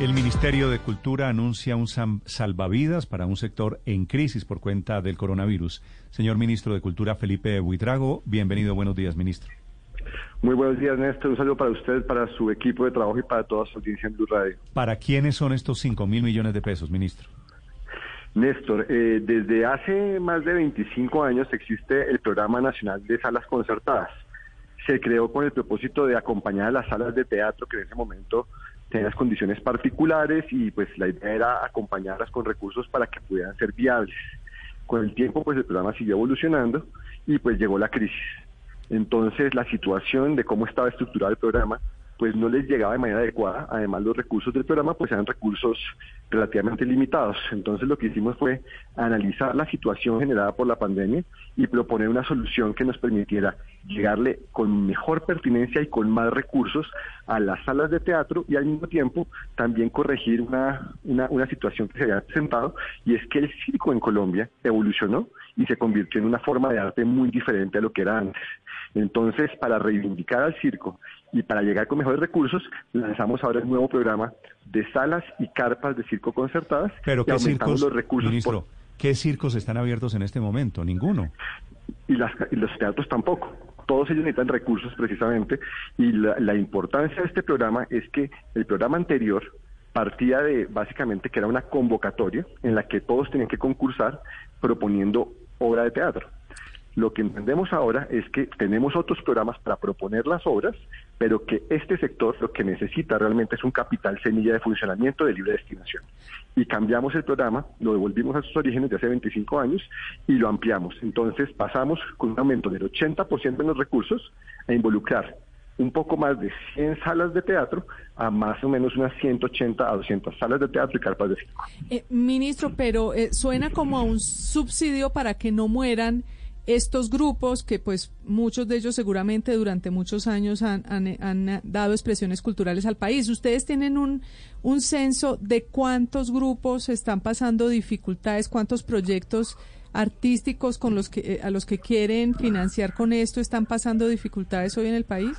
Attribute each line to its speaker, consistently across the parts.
Speaker 1: El Ministerio de Cultura anuncia un salvavidas para un sector en crisis por cuenta del coronavirus. Señor Ministro de Cultura Felipe Buitrago, bienvenido. Buenos días, ministro.
Speaker 2: Muy buenos días, Néstor. Un saludo para usted, para su equipo de trabajo y para toda su audiencia en Blue Radio.
Speaker 1: ¿Para quiénes son estos 5 mil millones de pesos, ministro?
Speaker 2: Néstor, eh, desde hace más de 25 años existe el Programa Nacional de Salas Concertadas. Se creó con el propósito de acompañar a las salas de teatro que en ese momento tenían condiciones particulares y pues la idea era acompañarlas con recursos para que pudieran ser viables. Con el tiempo pues el programa siguió evolucionando y pues llegó la crisis. Entonces la situación de cómo estaba estructurado el programa pues no les llegaba de manera adecuada. Además, los recursos del programa pues eran recursos relativamente limitados. Entonces, lo que hicimos fue analizar la situación generada por la pandemia y proponer una solución que nos permitiera llegarle con mejor pertinencia y con más recursos a las salas de teatro y al mismo tiempo también corregir una, una, una situación que se había presentado y es que el circo en Colombia evolucionó y se convirtió en una forma de arte muy diferente a lo que era antes. Entonces, para reivindicar al circo y para llegar con mejores recursos, lanzamos ahora el nuevo programa de salas y carpas de circo concertadas
Speaker 1: Pero
Speaker 2: y
Speaker 1: ¿qué circos,
Speaker 2: los recursos.
Speaker 1: ministro, ¿qué circos están abiertos en este momento? Ninguno.
Speaker 2: y, las, y los teatros tampoco. Todos ellos necesitan recursos precisamente y la, la importancia de este programa es que el programa anterior partía de básicamente que era una convocatoria en la que todos tenían que concursar proponiendo obra de teatro. Lo que entendemos ahora es que tenemos otros programas para proponer las obras, pero que este sector lo que necesita realmente es un capital semilla de funcionamiento de libre destinación. Y cambiamos el programa, lo devolvimos a sus orígenes de hace 25 años y lo ampliamos. Entonces pasamos con un aumento del 80% en los recursos a involucrar un poco más de 100 salas de teatro a más o menos unas 180 a 200 salas de teatro y carpas de circo.
Speaker 3: Eh, ministro, pero eh, suena como a un subsidio para que no mueran estos grupos que pues muchos de ellos seguramente durante muchos años han, han, han dado expresiones culturales al país. ¿Ustedes tienen un, un censo de cuántos grupos están pasando dificultades, cuántos proyectos artísticos con los que, eh, a los que quieren financiar con esto están pasando dificultades hoy en el país?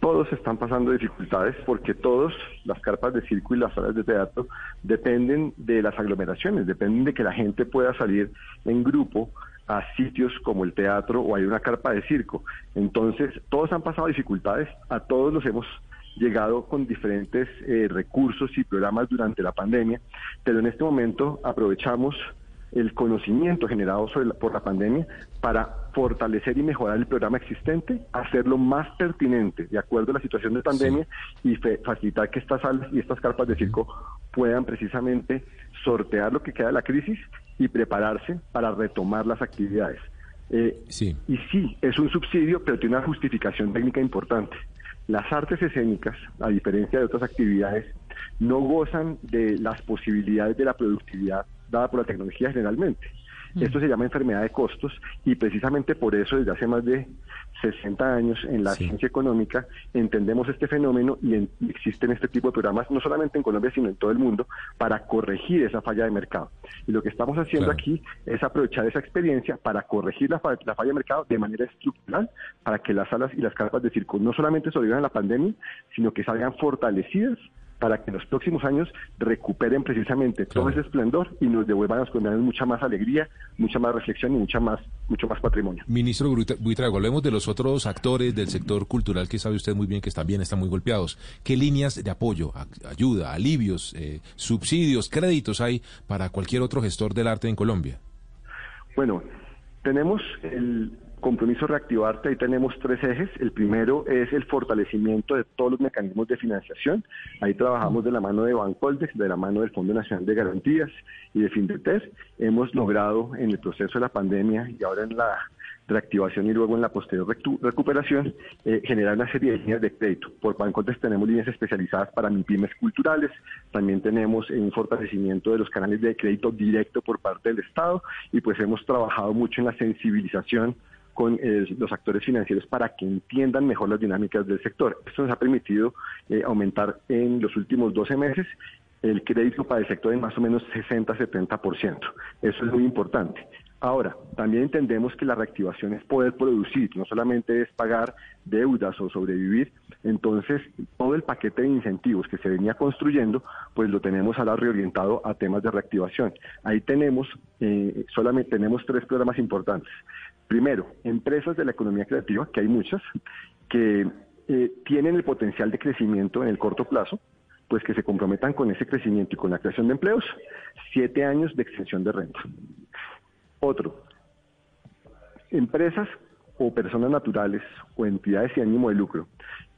Speaker 2: Todos están pasando dificultades porque todos, las carpas de circo y las salas de teatro, dependen de las aglomeraciones, dependen de que la gente pueda salir en grupo a sitios como el teatro o hay una carpa de circo. Entonces, todos han pasado dificultades, a todos los hemos llegado con diferentes eh, recursos y programas durante la pandemia, pero en este momento aprovechamos el conocimiento generado sobre la, por la pandemia para fortalecer y mejorar el programa existente, hacerlo más pertinente de acuerdo a la situación de pandemia sí. y fe, facilitar que estas salas y estas carpas de circo puedan precisamente sortear lo que queda de la crisis y prepararse para retomar las actividades. Eh,
Speaker 1: sí.
Speaker 2: Y sí, es un subsidio, pero tiene una justificación técnica importante. Las artes escénicas, a diferencia de otras actividades, no gozan de las posibilidades de la productividad dada por la tecnología generalmente. Esto se llama enfermedad de costos y precisamente por eso desde hace más de 60 años en la sí. ciencia económica entendemos este fenómeno y, en, y, existen este tipo de programas no solamente en Colombia sino en todo el mundo para corregir esa falla de mercado. Y lo que estamos haciendo claro. aquí es aprovechar esa experiencia para corregir la, la, falla de mercado de manera estructural para que las salas y las carpas de circo no solamente sobrevivan a la pandemia, sino que salgan fortalecidas para que en los próximos años recuperen precisamente claro. todo ese esplendor y nos devuelvan a los colombianos mucha más alegría, mucha más reflexión y mucha más, mucho más patrimonio.
Speaker 4: Ministro Buitrago, hablemos de los otros actores del sector cultural que sabe usted muy bien que también están muy golpeados. ¿Qué líneas de apoyo, ayuda, alivios, eh, subsidios, créditos hay para cualquier otro gestor del arte en Colombia?
Speaker 2: Bueno, tenemos el compromiso reactivarte, ahí tenemos tres ejes. El primero es el fortalecimiento de todos los mecanismos de financiación. Ahí trabajamos de la mano de Bancoldex, de la mano del Fondo Nacional de Garantías y de Findeter. Hemos logrado en el proceso de la pandemia y ahora en la reactivación y luego en la posterior recuperación, eh, generar una serie de líneas de crédito. Por Bancotes tenemos líneas especializadas para pymes culturales, también tenemos un fortalecimiento de los canales de crédito directo por parte del Estado y pues hemos trabajado mucho en la sensibilización con eh, los actores financieros para que entiendan mejor las dinámicas del sector. Esto nos ha permitido eh, aumentar en los últimos 12 meses el crédito para el sector en más o menos 60-70%. Eso es muy importante. Ahora, también entendemos que la reactivación es poder producir, no solamente es pagar deudas o sobrevivir. Entonces, todo el paquete de incentivos que se venía construyendo, pues lo tenemos ahora reorientado a temas de reactivación. Ahí tenemos, eh, solamente tenemos tres programas importantes. Primero, empresas de la economía creativa, que hay muchas, que eh, tienen el potencial de crecimiento en el corto plazo, pues que se comprometan con ese crecimiento y con la creación de empleos, siete años de extensión de renta. Otro, empresas o personas naturales o entidades sin ánimo de lucro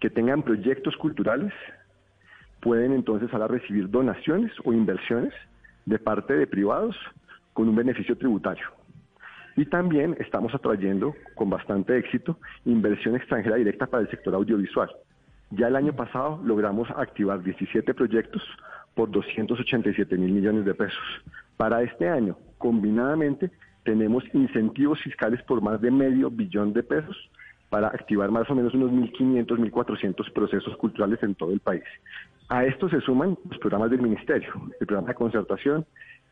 Speaker 2: que tengan proyectos culturales pueden entonces ahora recibir donaciones o inversiones de parte de privados con un beneficio tributario. Y también estamos atrayendo con bastante éxito inversión extranjera directa para el sector audiovisual. Ya el año pasado logramos activar 17 proyectos por 287 mil millones de pesos. Para este año, combinadamente, tenemos incentivos fiscales por más de medio billón de pesos para activar más o menos unos 1.500, 1.400 procesos culturales en todo el país. A esto se suman los programas del Ministerio, el programa de concertación,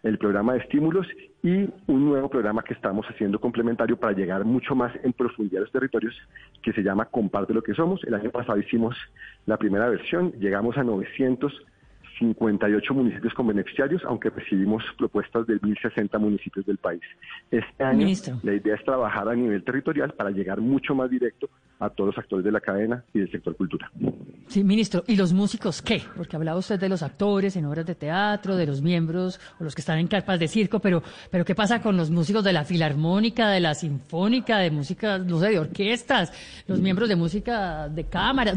Speaker 2: el programa de estímulos y un nuevo programa que estamos haciendo complementario para llegar mucho más en profundidad a los territorios que se llama Comparte lo que somos. El año pasado hicimos la primera versión, llegamos a 900 58 municipios con beneficiarios, aunque recibimos propuestas de 1.060 municipios del país. Este año la idea es trabajar a nivel territorial para llegar mucho más directo a todos los actores de la cadena y del sector cultura.
Speaker 5: Sí, ministro. ¿Y los músicos qué? Porque hablaba usted de los actores en obras de teatro, de los miembros o los que están en carpas de circo, pero, pero ¿qué pasa con los músicos de la filarmónica, de la sinfónica, de música, no sé, de orquestas, los miembros de música de cámara?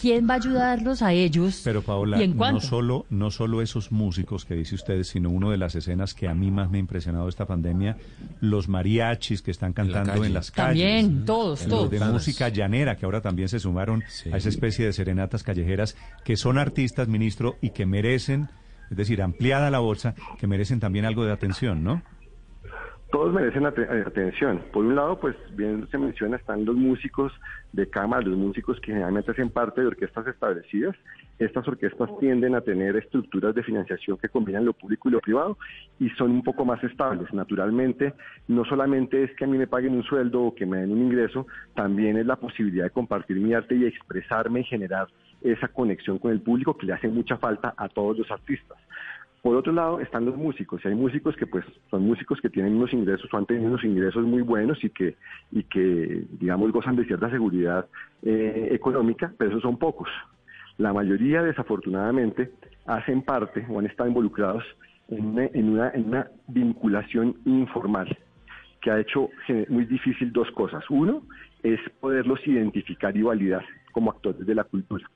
Speaker 5: ¿Quién va a ayudarlos a ellos?
Speaker 1: Pero Paola, no solo, no solo esos músicos que dice usted, sino una de las escenas que a mí más me ha impresionado esta pandemia, los mariachis que están cantando en, las calles.
Speaker 5: También, todos, todos.
Speaker 1: de música llanera, que ahora también se sumaron a esa especie de serenatas callejeras, que son artistas, ministro, y que merecen, es decir, ampliada la bolsa, que merecen también algo de atención, ¿no?
Speaker 2: Todos merecen atención. Por un lado, pues bien se menciona, están los músicos de cámara, los músicos que generalmente hacen parte de orquestas establecidas. Estas orquestas tienden a tener estructuras de financiación que combinan lo público y lo privado y son un poco más estables. Naturalmente, no solamente es que a mí me paguen un sueldo o que me den un ingreso, también es la posibilidad de compartir mi arte y expresarme y generar esa conexión con el público que le hace mucha falta a todos los artistas. Por otro lado están los músicos, y hay músicos que pues son músicos que tienen unos ingresos o han tenido unos ingresos muy buenos y que, y que digamos gozan de cierta seguridad eh, económica, pero esos son pocos. La mayoría desafortunadamente hacen parte o han estado involucrados en una, vinculación informal que ha hecho muy difícil dos cosas. Uno es poderlos identificar y validar como actores de la cultura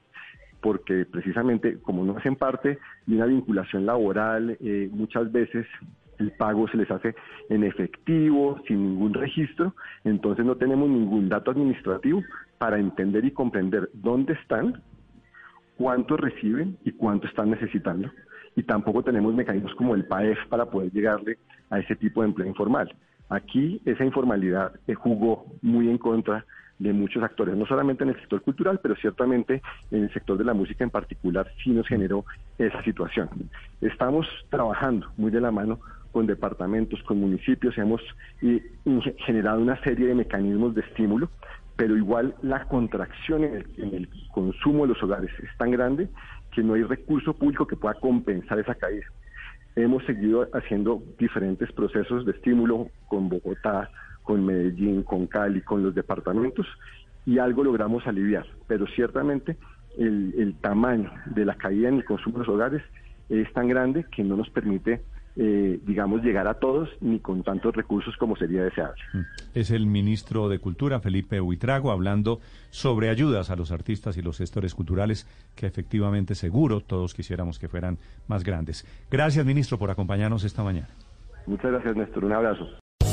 Speaker 2: porque precisamente como no hacen parte de una vinculación laboral, eh, muchas veces el pago se les hace en efectivo, sin ningún registro, entonces no tenemos ningún dato administrativo para entender y comprender dónde están, cuánto reciben y cuánto están necesitando. Y tampoco tenemos mecanismos como el PAEF para poder llegarle a ese tipo de empleo informal. Aquí esa informalidad jugó muy en contra de muchos actores, no solamente en el sector cultural, pero ciertamente en el sector de la música en particular sí nos generó esa situación. Estamos trabajando muy de la mano con departamentos, con municipios, hemos generado una serie de mecanismos de estímulo, pero igual la contracción en el, en el consumo de los hogares es tan grande que no hay recurso público que pueda compensar esa caída. Hemos seguido haciendo diferentes procesos de estímulo con Bogotá, con Medellín, con Cali, con los departamentos y algo logramos aliviar, pero ciertamente el, tamaño de la caída en el consumo de los hogares es tan grande que no nos permite eh, digamos, llegar a todos ni con tantos recursos como sería deseable. Mm.
Speaker 1: Es el ministro de Cultura, Felipe Huitrago, hablando sobre ayudas a los artistas y los gestores culturales que efectivamente seguro todos quisiéramos que fueran más grandes. Gracias, ministro, por acompañarnos esta mañana.
Speaker 2: Muchas gracias, Néstor. Un abrazo.